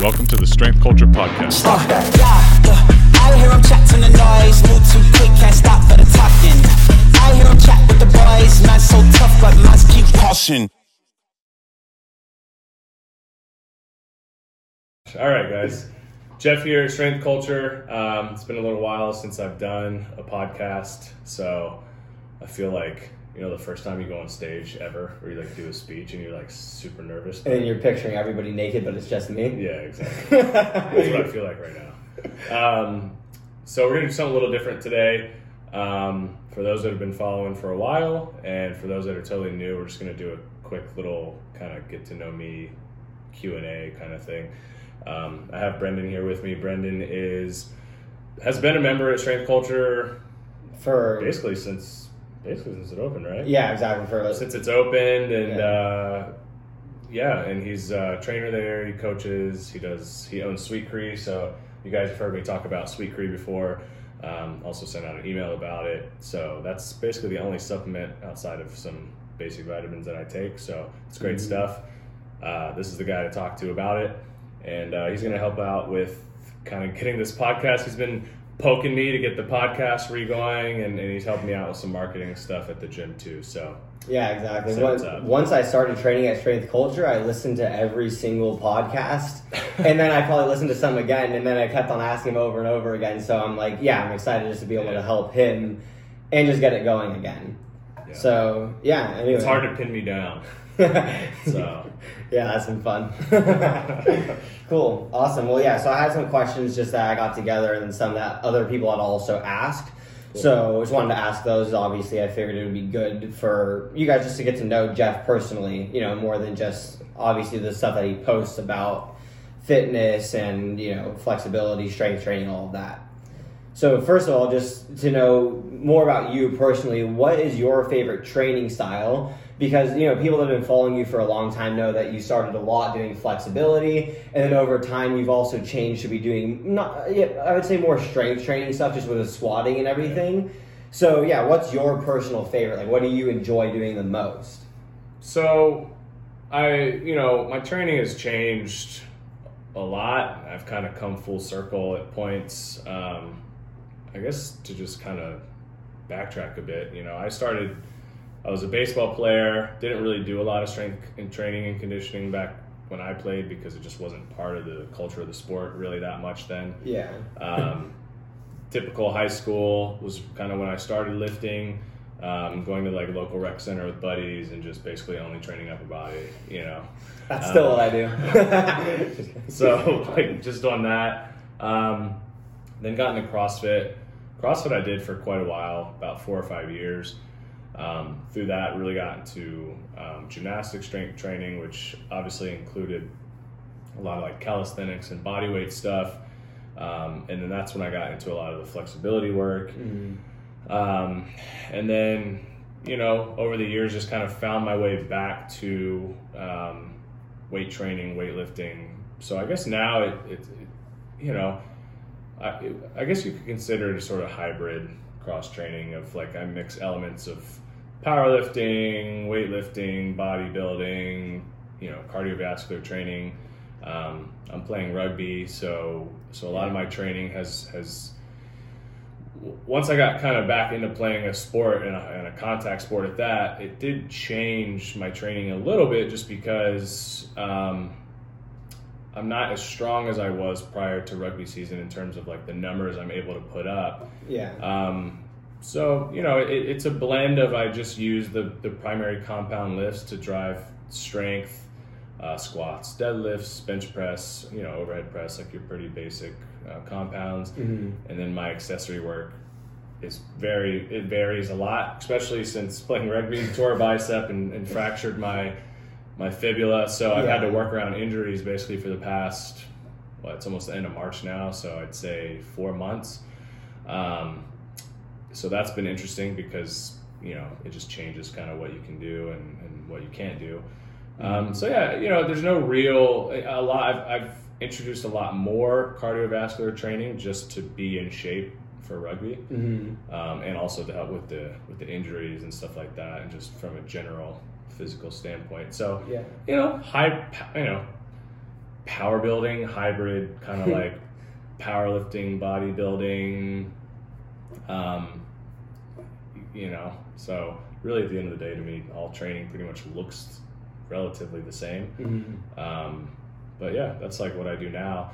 Welcome to the Strength Culture Podcast. Uh, yeah, uh, I hear him chat to the noise, move too quick, can't stop for the talking. I hear him chat with the boys, man so tough, but man's keep caution. All right, guys. Jeff here, Strength Culture. Um, it's been a little while since I've done a podcast, so I feel like you know the first time you go on stage ever, where you like do a speech and you're like super nervous. And then you're picturing everybody naked, but it's just me. Yeah, exactly. That's what I feel like right now. Um, so we're gonna do something a little different today. Um, for those that have been following for a while, and for those that are totally new, we're just gonna do a quick little kind of get to know me Q and A kind of thing. Um, I have Brendan here with me. Brendan is has been a member at Strength Culture For basically since basically since it opened, right? yeah, exactly. For since it's opened and Yeah. uh, yeah and he's a trainer there he coaches he does he owns sweet cree so you guys have heard me talk about sweet cree before um, also sent out an email about it so that's basically the only supplement outside of some basic vitamins that i take so it's great Mm-hmm. stuff uh, this is the guy to talk to about it and uh, he's going to help out with kind of getting this podcast he's been poking me to get the podcast re-going and, and he's helping me out with some marketing stuff at the gym too so yeah, exactly. Once, once I started training at Strength Culture, I listened to every single podcast, and then I probably listened to some again, and then I kept on asking him over and over again. So I'm like, yeah, I'm excited just to be able Yeah. to help him and just get it going again. Yeah. So yeah, anyway. It's hard to pin me down. So yeah, that's been fun. cool, awesome. Well, yeah. So I had some questions just that I got together, and then some that other people had also asked. So I just wanted to ask those. Obviously, I figured it would be good for you guys just to get to know Jeff personally. You know, more than just obviously the stuff that he posts about fitness and you know flexibility, strength training, all of that. So first of all, just to know more about you personally, what is your favorite training style? Because you know people that have been following you for a long time know that you started a lot doing flexibility, and then over time you've also changed to be doing not yeah, I would say more strength training stuff, just with the squatting and everything. So yeah, what's your personal favorite? Like, what do you enjoy doing the most? so I you know, my training has changed a lot. I've kind of come full circle at points. Um, I guess to just kind of backtrack a bit, you know, I started I was a baseball player, didn't really do a lot of strength and training and conditioning back when I played because it just wasn't part of the culture of the sport really that much then. Yeah, um, typical high school was kind of when I started lifting, um, going to like a local rec center with buddies and just basically only training upper body, you know. that's still Um, what I do. So like just on that, um, then got into CrossFit. CrossFit I did for quite a while, about four or five years. Um, through that, really got into um, gymnastic strength training, which obviously included a lot of like calisthenics and body weight stuff. Um, and then that's when I got into a lot of the flexibility work. Um, and then, you know, over the years, just kind of found my way back to um, weight training, weightlifting. So I guess now it, it, it you know, I, I guess you could consider it a sort of hybrid cross training of like I mix elements of powerlifting, weightlifting, bodybuilding, you know, cardiovascular training. Um, I'm playing rugby, so so a lot of my training has has once I got kind of back into playing a sport and a, and a contact sport at that, it did change my training a little bit just because um, I'm not as strong as I was prior to rugby season in terms of like the numbers I'm able to put up. yeah, Um, so you know, it, it's a blend of I just use the the primary compound lifts to drive strength, uh, squats, deadlifts, bench press, you know, overhead press, like your pretty basic uh, compounds, and then my accessory work is very it varies a lot, especially since playing rugby, tore a bicep and, and fractured my my fibula. So I've had to work around injuries basically for the past well, it's almost the end of March now, so I'd say four months. Um, so that's been interesting because you know it just changes kind of what you can do and, and what you can't do. Um, so yeah, you know, there's no real a lot. I've, I've introduced a lot more cardiovascular training just to be in shape for rugby, um, and also to help with the with the injuries and stuff like that, and just from a general physical standpoint. So Yeah. you know, high, you know, power building, hybrid, kind of like powerlifting, bodybuilding. Um, you know, so really at the end of the day, to me, all training pretty much looks relatively the same. Mm-hmm. Um, but yeah, that's like what I do now.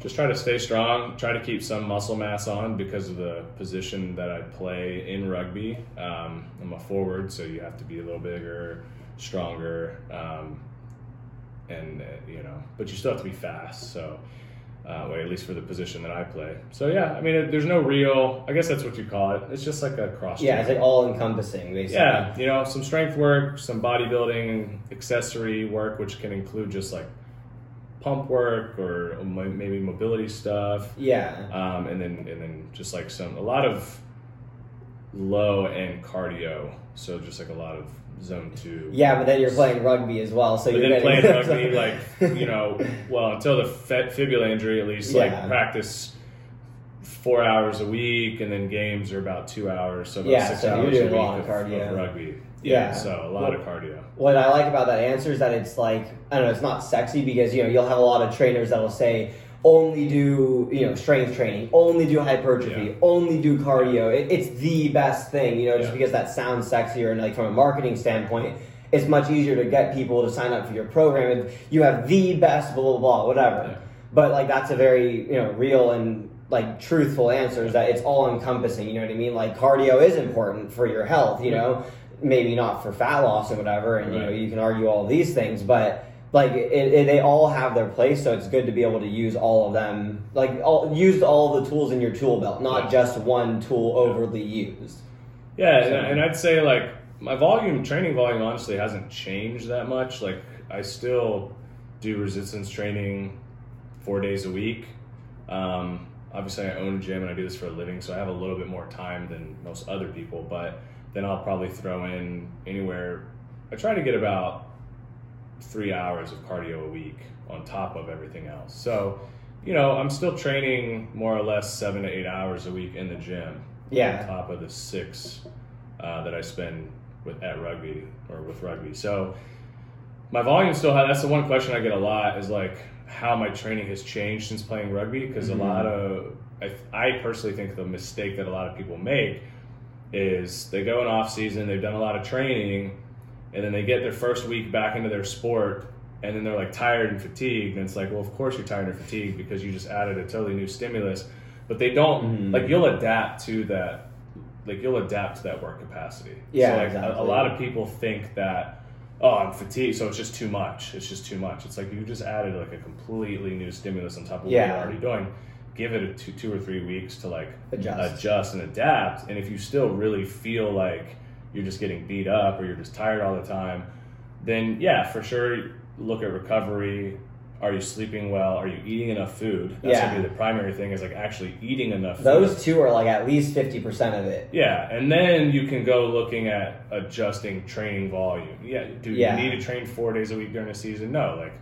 Just try to stay strong, try to keep some muscle mass on because of the position that I play in rugby. Um, I'm a forward, so you have to be a little bigger, stronger, um, and uh, you know, but you still have to be fast. So, uh, well, at least for the position that I play. So yeah, I mean, it, there's no real. I guess that's what you call it. It's just like a cross. Yeah, it's like all encompassing, basically. Yeah, you know, some strength work, some bodybuilding accessory work, which can include just like pump work or maybe mobility stuff, Yeah. um, and then and then just like some a lot of low end cardio. So just like a lot of zone two. Yeah, but then you're playing rugby as well, so But you're then playing rugby, like you know, well until the fibula injury, at least Yeah. like practice four hours a week, and then games are about two hours, so about Yeah, six so hours a week lot of cardio. of rugby. Yeah. Yeah, so a lot of cardio. What I like about that answer is that it's like I don't know, it's not sexy because you know you'll have a lot of trainers that will say only do you know strength training, only do hypertrophy, Yeah. only do cardio. It, it's the best thing, you know, just Yeah. because that sounds sexier and like from a marketing standpoint, it's much easier to get people to sign up for your program and you have the best blah blah blah whatever. Yeah. But like that's a very you know real and like truthful answer is that it's all encompassing. You know what I mean? Like cardio is important for your health. You know, maybe not for fat loss and whatever. And you know you can argue all these things, but like it, it, they all have their place. So it's good to be able to use all of them. Like all use all the tools in your tool belt, not Yeah. just one tool overly used. Yeah, So- and, I'd say like my volume, training volume, honestly hasn't changed that much. Like I still do resistance training four days a week. Um, obviously, I own a gym and I do this for a living, so I have a little bit more time than most other people. But then I'll probably throw in anywhere. I try to get about three hours of cardio a week on top of everything else. So, you know, I'm still training more or less seven to eight hours a week in the gym Yeah. on top of the six uh, that I spend with at rugby or with rugby. So my volume still has. That's the one question I get a lot is like how my training has changed since playing rugby because Mhm. a lot of I, I personally think the mistake that a lot of people make is they go in off season, they've done a lot of training, and then they get their first week back into their sport. And then they're like tired and fatigued, and it's like, well, of course you're tired and fatigued because you just added a totally new stimulus. But they don't Mhm. like you'll adapt to that like you'll adapt to that work capacity. Yeah, so like a, exactly. a lot of people think that oh I'm fatigued, so it's just too much. It's just too much. It's like you just added like a completely new stimulus on top of what you're already doing. Give it a two, two or three weeks to like Adjust. adjust and adapt. And if you still really feel like you're just getting beat up or you're just tired all the time, then yeah, for sure, look at recovery. Are you sleeping well? Are you eating enough food? That's Yeah. gonna be the primary thing is like actually eating enough food. Those two are like at least fifty percent of it. Yeah, and then you can go looking at adjusting training volume. Yeah, do Yeah. you need to train four days a week during the season? No, like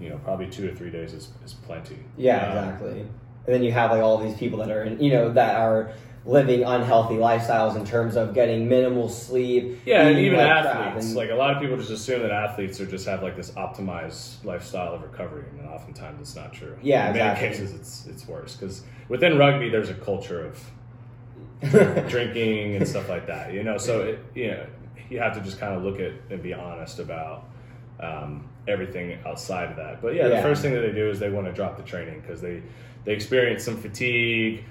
you know, probably two or three days is, is plenty. Yeah, Um, exactly. And then you have like all these people that are in, you know, that are living unhealthy lifestyles in terms of getting minimal sleep. Yeah, and even like athletes. and- like a lot of people just assume that athletes are just have like this optimized lifestyle of recovery, and oftentimes it's not true. Yeah, in exactly. many cases it's it's worse because within rugby there's a culture of drinking and stuff like that. You know, so it, you know you have to just kind of look at and be honest about um, everything outside of that. But yeah, Yeah. the first thing that they do is they want to drop the training because they they experience some fatigue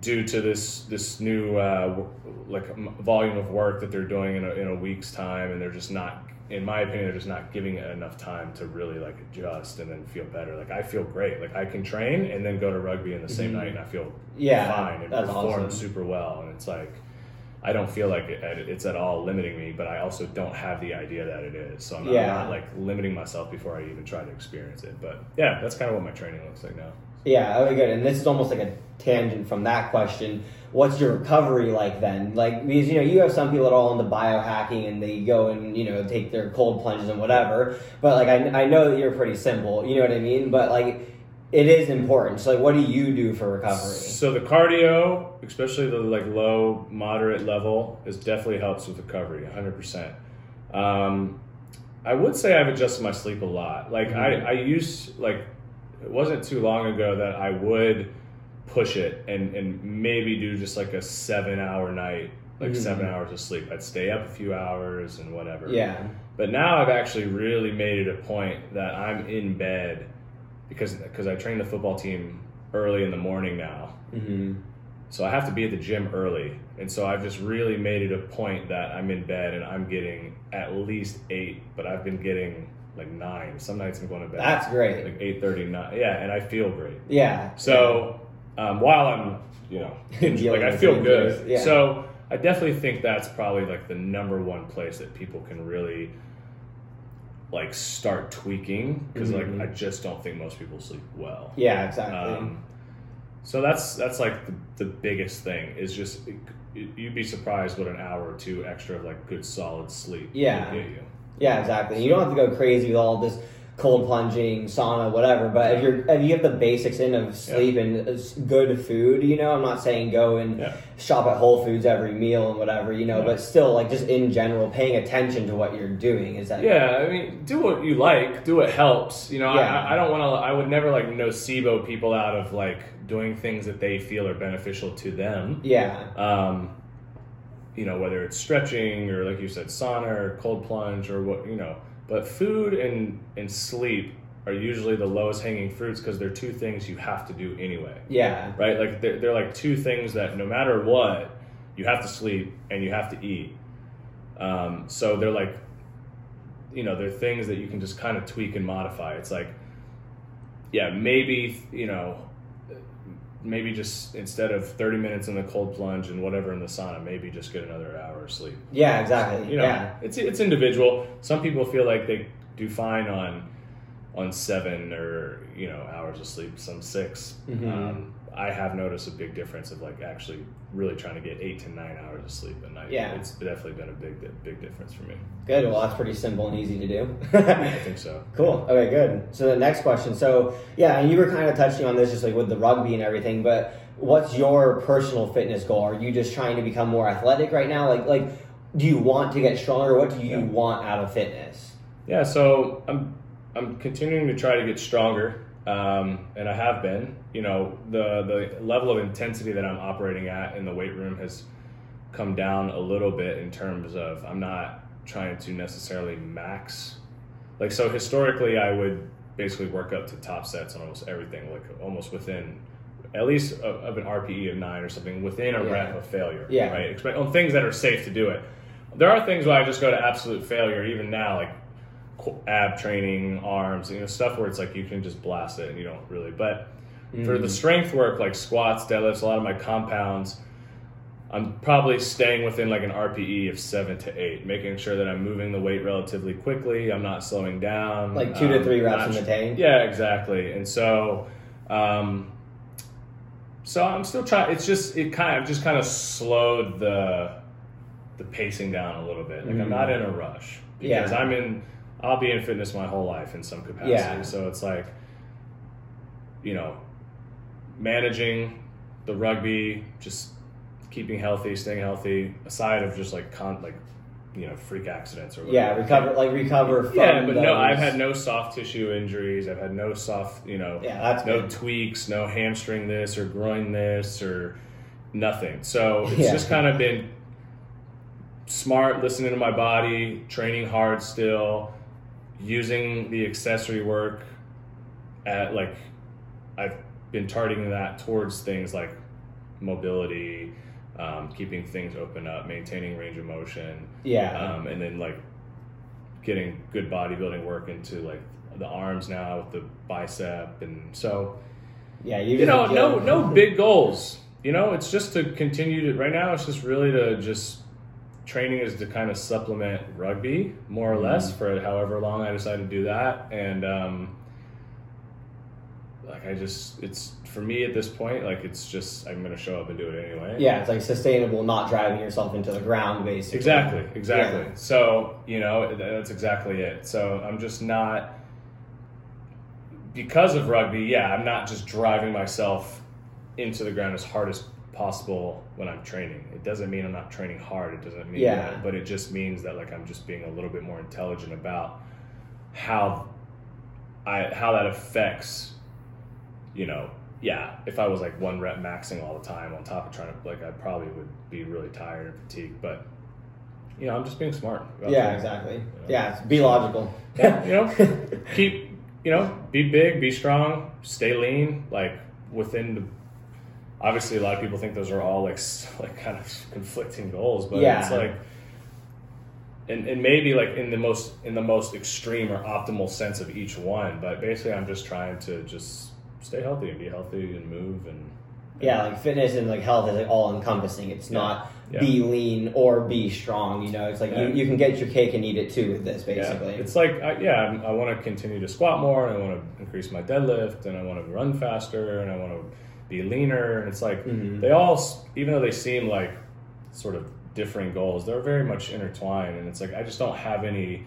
due to this this new uh, like volume of work that they're doing in a, in a week's time, and they're just not. In my opinion, they're just not giving it enough time to really like adjust and then feel better. Like I feel great. Like I can train and then go to rugby in the same night, and I feel Mm-hmm. Yeah, fine and perform awesome. super well. And it's like I don't feel like it, it's at all limiting me, but I also don't have the idea that it is. So I'm not, Yeah. not like limiting myself before I even try to experience it. But yeah, that's kind of what my training looks like now. Yeah, okay, good. And this is almost like a tangent from that question. What's your recovery like then? Like because you know you have some people that are all into biohacking and they go and you know take their cold plunges and whatever. But like I, I know that you're pretty simple. You know what I mean? But like it is important. So like, what do you do for recovery? So the cardio, especially the like low, moderate level, is definitely helps with recovery, 100%. Um, I would say I've adjusted my sleep a lot. Like Mhm. I, I used like it wasn't too long ago that I would push it and and maybe do just like a seven hour night, like Mhm. seven hours of sleep. I'd stay up a few hours and whatever. Yeah. But now I've actually really made it a point that I'm in bed because because I train the football team early in the morning now. hmm So I have to be at the gym early. And so I've just really made it a point that I'm in bed and I'm getting at least eight, but I've been getting like nine. Some nights I'm going to bed. That's great. Like eight thirty nine. Yeah, and I feel great. Yeah. So um, while I'm, you know, like I feel good. yeah. So I definitely think that's probably like the number one place that people can really like start tweaking because Mhm. like I just don't think most people sleep well. Yeah, exactly. Um, so that's that's like the, the biggest thing is just it, you'd be surprised what an hour or two extra of like good solid sleep Yeah. will get you. Yeah, exactly. You don't have to go crazy with all this cold plunging, sauna, whatever. But if you're if you have the basics in of sleep and uh, good food, you know, I'm not saying go and Yeah. shop at Whole Foods every meal and whatever, you know, Yeah. but still, like just in general, paying attention to what you're doing is that. Yeah, I mean, do what you like, do what helps. You know, Yeah. I, I don't want to. I would never like nocebo people out of like doing things that they feel are beneficial to them. Yeah. Um, you know, whether it's stretching or like you said, sauna or cold plunge or what you know. But food and and sleep are usually the lowest hanging fruits because they're two things you have to do anyway. Yeah. right? Like they're, they're like two things that no matter what, you have to sleep and you have to eat. Um, so they're like, you know, they're things that you can just kind of tweak and modify. It's like, yeah, maybe you know, maybe just instead of thirty minutes in the cold plunge and whatever in the sauna, maybe just get another hour of sleep. Yeah, exactly. You know, yeah. it's it's individual. Some people feel like they do fine on on seven or you know hours of sleep. Some 6 Mhm. Um, I have noticed a big difference of like actually really trying to get eight to nine hours of sleep at night. Yeah. it's definitely been a big big difference for me. Good. Well, that's pretty simple and easy to do. I think so. Cool. Okay, good. So the next question. So yeah, and you were kind of touching on this just like with the rugby and everything, but what's your personal fitness goal? Are you just trying to become more athletic right now? Like like do you want to get stronger? What do you Yeah. want out of fitness? Yeah, so I'm I'm continuing to try to get stronger, um, and I have been. You know, the the level of intensity that I'm operating at in the weight room has come down a little bit in terms of I'm not trying to necessarily max. Like so, historically, I would basically work up to top sets on almost everything, like almost within at least of, of an RPE of nine or something within a Yeah. rep of failure. Yeah. Right. Expect on things that are safe to do it. There are things where I just go to absolute failure even now, like ab training, arms, you know, stuff where it's like you can just blast it and you don't really. But for the strength work, like squats, deadlifts, a lot of my compounds, I'm probably staying within like an RPE of seven to eight, making sure that I'm moving the weight relatively quickly. I'm not slowing down. Like two to um, three reps in the tank? Yeah, exactly. And so, um, so I'm still trying. It's just it kind of just kind of slowed the the pacing down a little bit. Like I'm not in a rush because Yeah. I'm in. I'll be in fitness my whole life in some capacity. Yeah. So it's like, you know, managing the rugby, just keeping healthy, staying healthy, aside of just like con like you know freak accidents or whatever. Yeah, recover like recover from Yeah, but no. I've had no soft tissue injuries. I've had no soft, you know, Yeah, that's no good. tweaks, no hamstring this or groin this or nothing. So it's Yeah. just kind of been smart, listening to my body, training hard still, using the accessory work at like I've been targeting that towards things like mobility, um, keeping things open up, maintaining range of motion Yeah. um, and then like getting good bodybuilding work into like the arms now with the bicep and so yeah, you, you know no no big goals you know it's just to continue to right now it's just really to just training is to kind of supplement rugby more or less for however long i decide to do that and um like i just it's for me at this point like it's just i'm gonna show up and do it anyway Yeah, it's like sustainable, not driving yourself into the ground, basically. Exactly, exactly. Yeah. So, you know, that's exactly it. So, I'm just not because of rugby, yeah, I'm not just driving myself into the ground as hard as possible when I'm training. It doesn't mean I'm not training hard. It doesn't mean Yeah. that, but it just means that like I'm just being a little bit more intelligent about how I how that affects, you know, yeah. If I was like one rep maxing all the time on top of trying to like, I probably would be really tired and fatigued. But you know, I'm just being smart. Yeah, things. exactly. Yeah, be logical. Yeah, you know, keep you know, be big, be strong, stay lean. Like within the, obviously, a lot of people think those are all like like kind of conflicting goals, but Yeah. it's like, and and maybe like in the most in the most extreme or optimal sense of each one. But basically, I'm just trying to just stay healthy and be healthy and move and Yeah, like fitness and like health is like all encompassing. It's not Yeah. be lean or be strong. You know, it's like Yeah. you, you can get your cake and eat it too with this, Yeah, basically. it's like I, yeah, I'm- I want to continue to squat more, and I want to increase my deadlift, and I want to run faster, and I want to be leaner. And it's like Mhm. they all, even though they seem like sort of differing goals, they're very much intertwined. And it's like I just don't have any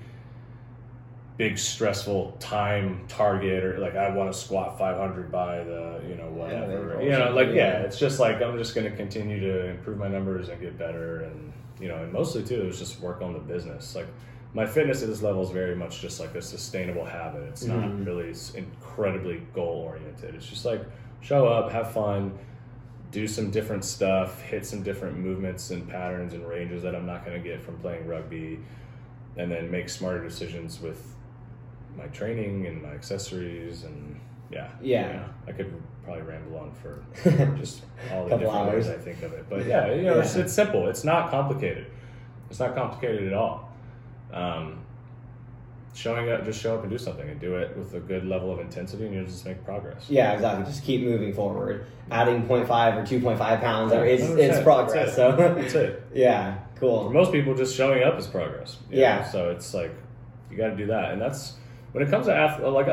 big stressful time target or like I want to squat 500 by the you know whatever Yeah, you know like yeah. yeah it's just like I'm just going to continue to improve my numbers and get better and you know and mostly too is just work on the business like my fitness at this level is very much just like a sustainable habit it's not really incredibly goal oriented it's just like show up have fun do some different stuff hit some different movements and patterns and ranges that I'm not going to get from playing rugby and then make smarter decisions with my training and my accessories and yeah. Yeah. I could probably ramble on for just all the different ways. I think of it. But yeah. you know It's, it's simple. It's not complicated. It's not complicated at all. Um, showing up just show up and do something and do it with a good level of intensity and you'll just make progress Yeah, exactly. Just keep moving forward. Adding 0.5 or 2.5 pounds, or it's, it's progress. That's it. So, that's it yeah, cool. for most people just showing up is progress Yeah. know? so it's like you got to do that and that's when it comes to ath- like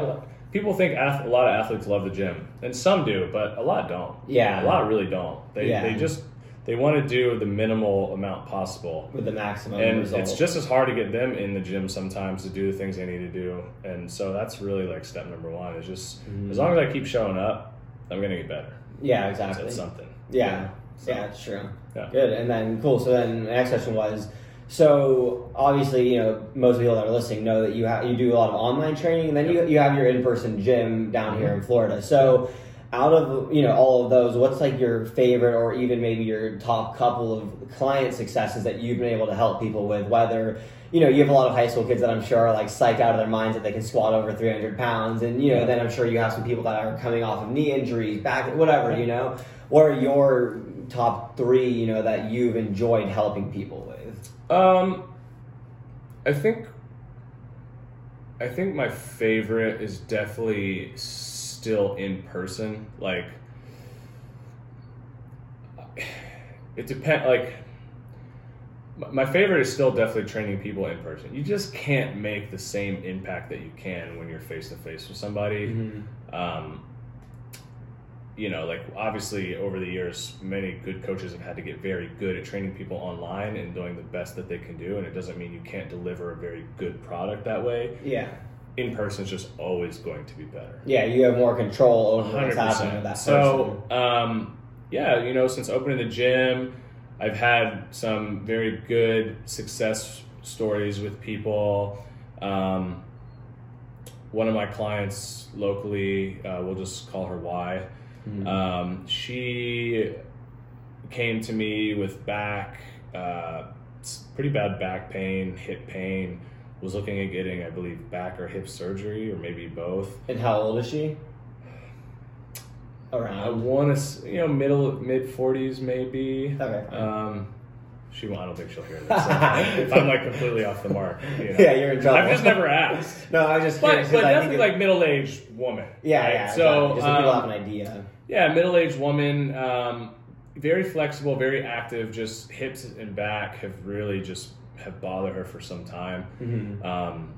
people think ath- a lot of athletes love the gym and some do but a lot don't Yeah. a lot really don't they, Yeah. they just they want to do the minimal amount possible With the maximum and result. it's just as hard to get them in the gym sometimes to do the things they need to do and so that's really like step number one is just Mm-hmm. as long as i keep showing up i'm gonna get better yeah, exactly. something Yeah, So, yeah, it's true. Yeah. Good. And then cool. So then the next question was, so obviously you know most people that are listening know that you have you do a lot of online training, and then you you have your in person gym down here Mm-hmm. in Florida. So out of you know all of those, what's like your favorite or even maybe your top couple of client successes that you've been able to help people with? Whether you know, you have a lot of high school kids that I'm sure are like psyched out of their minds that they can squat over 300 pounds. And, you know, then I'm sure you have some people that are coming off of knee injuries, back, whatever, you know. What are your top three, you know, that you've enjoyed helping people with? Um, I think I think my favorite is definitely still in person. Like it depends. Like my favorite is still definitely training people in person. You just can't make the same impact that you can when you're face to face with somebody. Um, you know, like obviously over the years, many good coaches have had to get very good at training people online and doing the best that they can do. And it doesn't mean you can't deliver a very good product that way. Yeah. In person is just always going to be better. Yeah, you have more control over what's Hundred happening with that So, um, yeah, you know, since opening the gym, I've had some very good success stories with people. Um, one of my clients locally, uh, we'll just call her Y. Mm-hmm. Um, she came to me with back, uh, pretty bad back pain, hip pain. Was looking at getting, I believe, back or hip surgery, or maybe both. And how old is she? Around. I want to, you know, middle mid forties maybe. Okay. Um, she won't. I don't think she'll hear this. if I'm like completely off the mark. You know. Yeah, you're in trouble. I've just never asked. No, I just But, curious. but definitely it- like middle aged woman. Yeah, right? yeah. So, exactly. just so people um, have an idea. yeah, middle aged woman. Um, very flexible, very active. Just hips and back have really just have bothered her for some time. Mm-hmm. Um,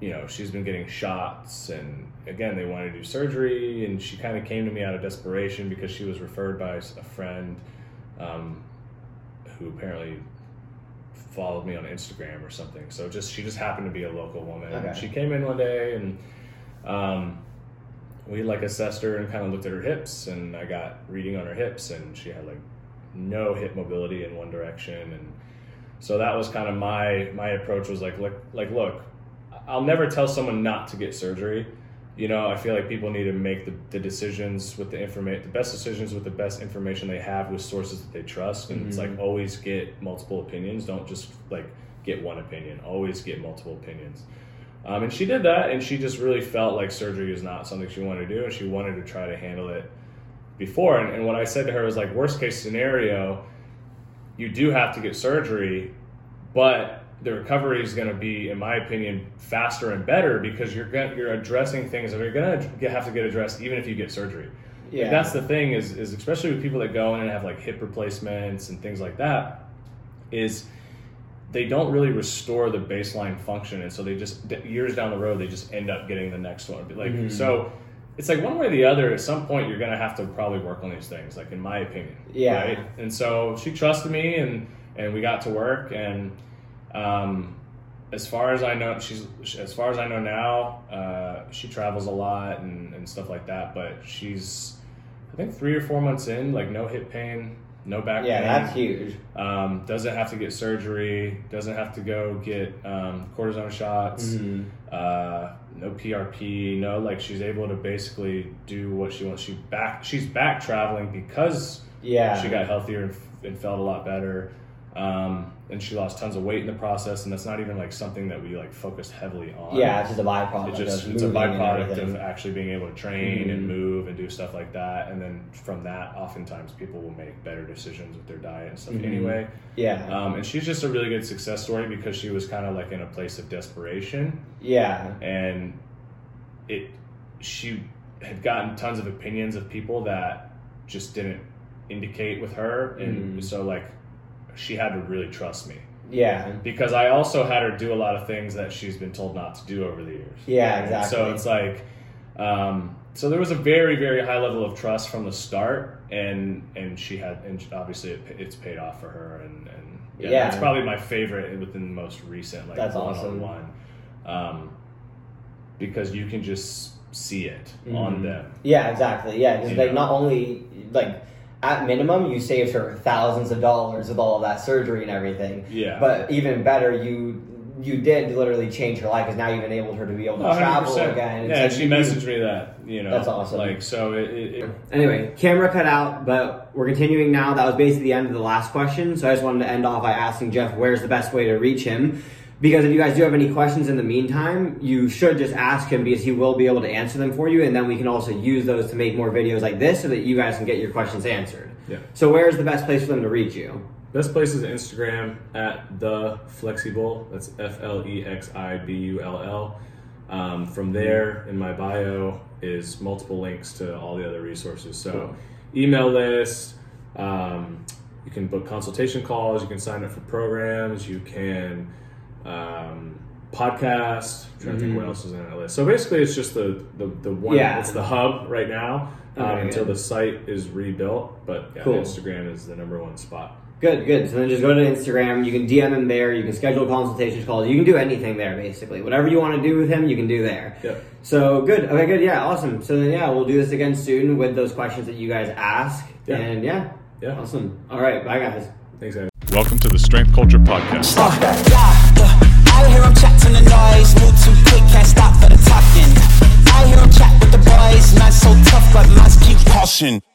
you know, she's been getting shots, and again, they wanted to do surgery, and she kind of came to me out of desperation because she was referred by a friend um, who apparently followed me on Instagram or something. So just she just happened to be a local woman. Okay. She came in one day, and um, we like assessed her and kind of looked at her hips, and I got reading on her hips, and she had like no hip mobility in one direction, and so that was kind of my my approach was like look like look I'll never tell someone not to get surgery. You know, I feel like people need to make the, the decisions with the information, the best decisions with the best information they have with sources that they trust. And it's like always get multiple opinions. Don't just like get one opinion. Always get multiple opinions. Um, and she did that, and she just really felt like surgery is not something she wanted to do, and she wanted to try to handle it before. And, and what I said to her was like, worst case scenario, you do have to get surgery, but the recovery is going to be, in my opinion, faster and better because you're going you're addressing things that are going to have to get addressed even if you get surgery. Like, Yeah. that's the thing is is especially with people that go in and have like hip replacements and things like that, is they don't really restore the baseline function, and so they just years down the road they just end up getting the next one. Like Mm-hmm. so. It's like one way or the other. At some point, you're gonna have to probably work on these things. Like in my opinion, Yeah. Right? And so she trusted me, and and we got to work. And um, as far as I know, she's as far as I know now, uh, she travels a lot and, and stuff like that. But she's, I think, three or four months in, like no hip pain, no back Yeah, pain. that's huge. Um, doesn't have to get surgery. Doesn't have to go get um, cortisone shots. Mm-hmm. Uh, no PRP. No, like she's able to basically do what she wants. She back. She's back traveling because Yeah. she got healthier and, and felt a lot better. Um, and she lost tons of weight in the process. And that's not even like something that we like focused heavily on. Yeah, it's just a byproduct. It just it's a byproduct of actually being able to train and Mhm. move and do stuff like that. And then from that, oftentimes people will make better decisions with their diet and stuff Mhm. anyway. Yeah. Um, and she's just a really good success story because she was kind of like in a place of desperation yeah. and it she had gotten tons of opinions of people that just didn't indicate with her and Mhm. so like she had to really trust me Yeah. because I also had her do a lot of things that she's been told not to do over the years. Yeah, exactly. So it's like, um, so there was a very, very high level of trust from the start, and and she had, and obviously it, it's paid off for her, and and yeah, Yeah. that's probably my favorite within the most recent like That's one-on-one, um, because you can just see it on Mhm. them. Yeah, exactly. Yeah, because like know? not only like at minimum you saved her thousands of dollars with all of that surgery and everything. Yeah. But even better, you you did literally change her life because now you've enabled her to be able to travel 100%. again. It's Yeah, like she you- messaged me that. You know, That's awesome. Like so, it, it, it Anyway, camera cut out, but we're continuing now. That was basically the end of the last question. So I just wanted to end off by asking Jeff where's the best way to reach him. Because if you guys do have any questions in the meantime, you should just ask him because he will be able to answer them for you. And then we can also use those to make more videos like this so that you guys can get your questions answered. Yeah. So where's the best place for them to reach you? Best place is Instagram at the flexibull. That's F L E X I B U L L. Um, from there, in my bio is multiple links to all the other resources. So, email list. Um, you can book consultation calls. You can sign up for programs. You can um, podcast. I'm trying to think what else is on that list. So basically, it's just the the, the one. Yeah. It's the hub right now um, Okay, until good. the site is rebuilt. But yeah, Cool. Instagram is the number one spot. Good, good. So then just go to Instagram. You can DM him there. You can schedule consultation calls. You can do anything there, basically. Whatever you want to do with him, you can do there. Yep. So good. Okay, good. Yeah, awesome. So then, yeah, we'll do this again soon with those questions that you guys ask. Yeah. And yeah, Yeah. awesome. All right, bye, guys. Thanks, guys. Welcome to the Strength Culture Podcast. Hear the noise, move too quick, can't stop for the talking. I hear 'em chat with the boys, so tough, but keep.